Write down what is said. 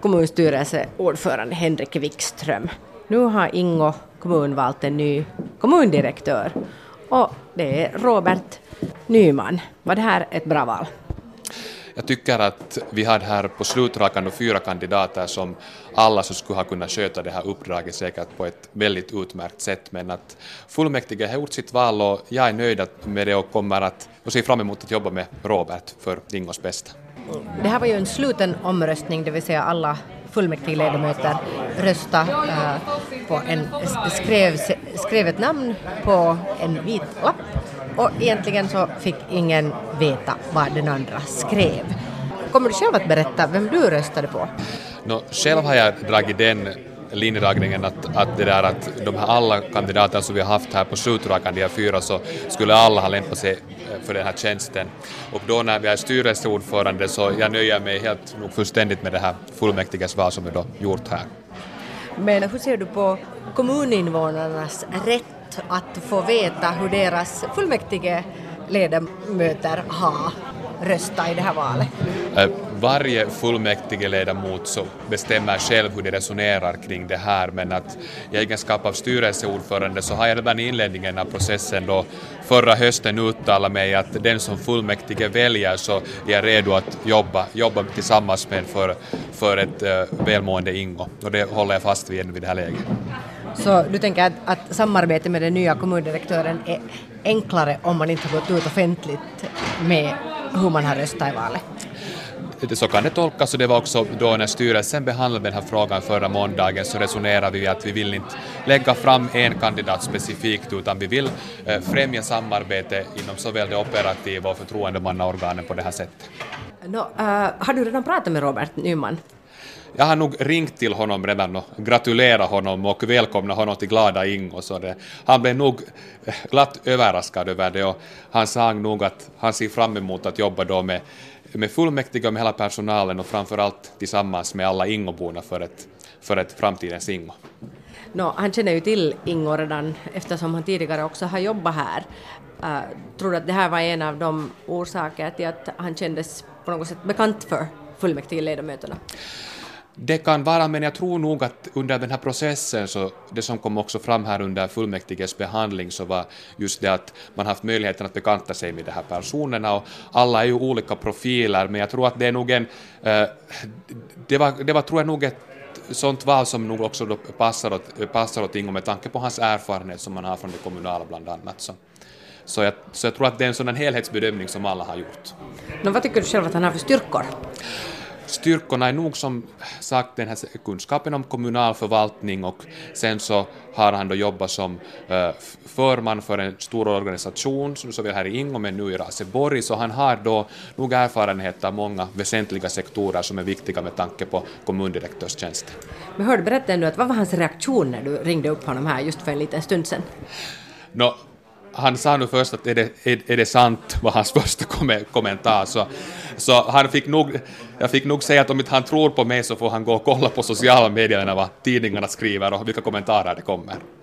kommunstyrelseordförande Henrik Wikström. Nu har Ingo kommun valt en ny kommundirektör och det är Robert Nyman. Var det här ett bra val? Jag tycker att vi hade här på slutrakan fyra kandidater som alla som skulle ha kunnat sköta det här uppdraget säkert på ett väldigt utmärkt sätt men att fullmäktige har gjort sitt val och jag är nöjd med det och kommer att och ser fram emot att jobba med Robert för Ingos bästa. Det här var ju en sluten omröstning, det vill säga alla fullmäktigeledamöter rösta äh, eh, på en, skrev, skrev ett namn på en vit lapp och egentligen så fick ingen veta vad den andra skrev. Kommer du själv att berätta vem du röstade på? No, själv har jag dragit den linjedragningen att, att det där att de här alla kandidater som vi har haft här på slutrakan, de här fyra, så skulle alla ha lämpat sig för den här tjänsten. Och då när vi är styrelseordförande så jag nöjer mig helt nog fullständigt med det här fullmäktigesval som vi då gjort här. Men hur ser du på kommuninvånarnas rätt att få veta hur deras fullmäktige ledamöter har röstat i det här valet? Varje fullmäktigeledamot så bestämmer själv hur de resonerar kring det här men att i egenskap av styrelseordförande så har jag redan i inledningen av processen då förra hösten uttalat mig att den som fullmäktige väljer så är jag redo att jobba, jobba tillsammans med för, för ett uh, välmående Ingo och det håller jag fast vid vid det här läget. Så du tänker att, att samarbete med den nya kommundirektören är enklare om man inte har gått ut offentligt med hur man har röstat i valet? Så kan det tolkas och det var också då när styrelsen behandlade den här frågan förra måndagen så resonerade vi att vi vill inte lägga fram en kandidat specifikt utan vi vill eh, främja samarbete inom såväl det operativa och förtroendemannaorganen på det här sättet. No, uh, har du redan pratat med Robert Nyman? jag har nog ringt till honom redan och gratulerat honom och välkomnat honom till glada Ingo. Så det, han blev nog glatt överraskad över det och han sa nog att han ser fram emot att jobba då med, med fullmäktige och med hela personalen och framförallt tillsammans med alla Ingoborna för ett, för ett framtidens Ingo. No, han känner ju till Ingo redan eftersom han tidigare också har jobbat här. Uh, tror du att det här var en av de orsaker till att han kändes på något sätt bekant för fullmäktigeledamöterna? Det kan vara, men jag tror nog att under den här processen, så det som kom också fram här under fullmäktiges behandling, så var just det att man haft möjligheten att bekanta sig med de här personerna och alla är ju olika profiler, men jag tror att det är nog en... Eh, det, var, det var, tror jag, nog ett sånt val som nog också då passar, åt, passar åt Ingo med tanke på hans erfarenhet som man har från det kommunala bland annat. Så. Så jag, så jag tror att det är en sådan helhetsbedömning som alla har gjort. Men vad tycker du själv att han har för styrkor? Styrkorna är nog som sagt den här kunskapen om kommunal förvaltning och sen så har han då jobbat som uh, förman för en stor organisation, som såväl här i Ingo men nu i Raseborg, så han har då nog erfarenhet av många väsentliga sektorer som är viktiga med tanke på kommundirektörstjänsten. Men hörde, berätta ändå, att vad var hans reaktion när du ringde upp honom här just för en liten stund sedan? No, han sa nu först att är det, är, är det sant, var hans första kommentar. Så, så han fick nog, jag fick nog säga att om inte han tror på mig så får han gå och kolla på sociala medier vad tidningarna skriver och vilka kommentarer det kommer.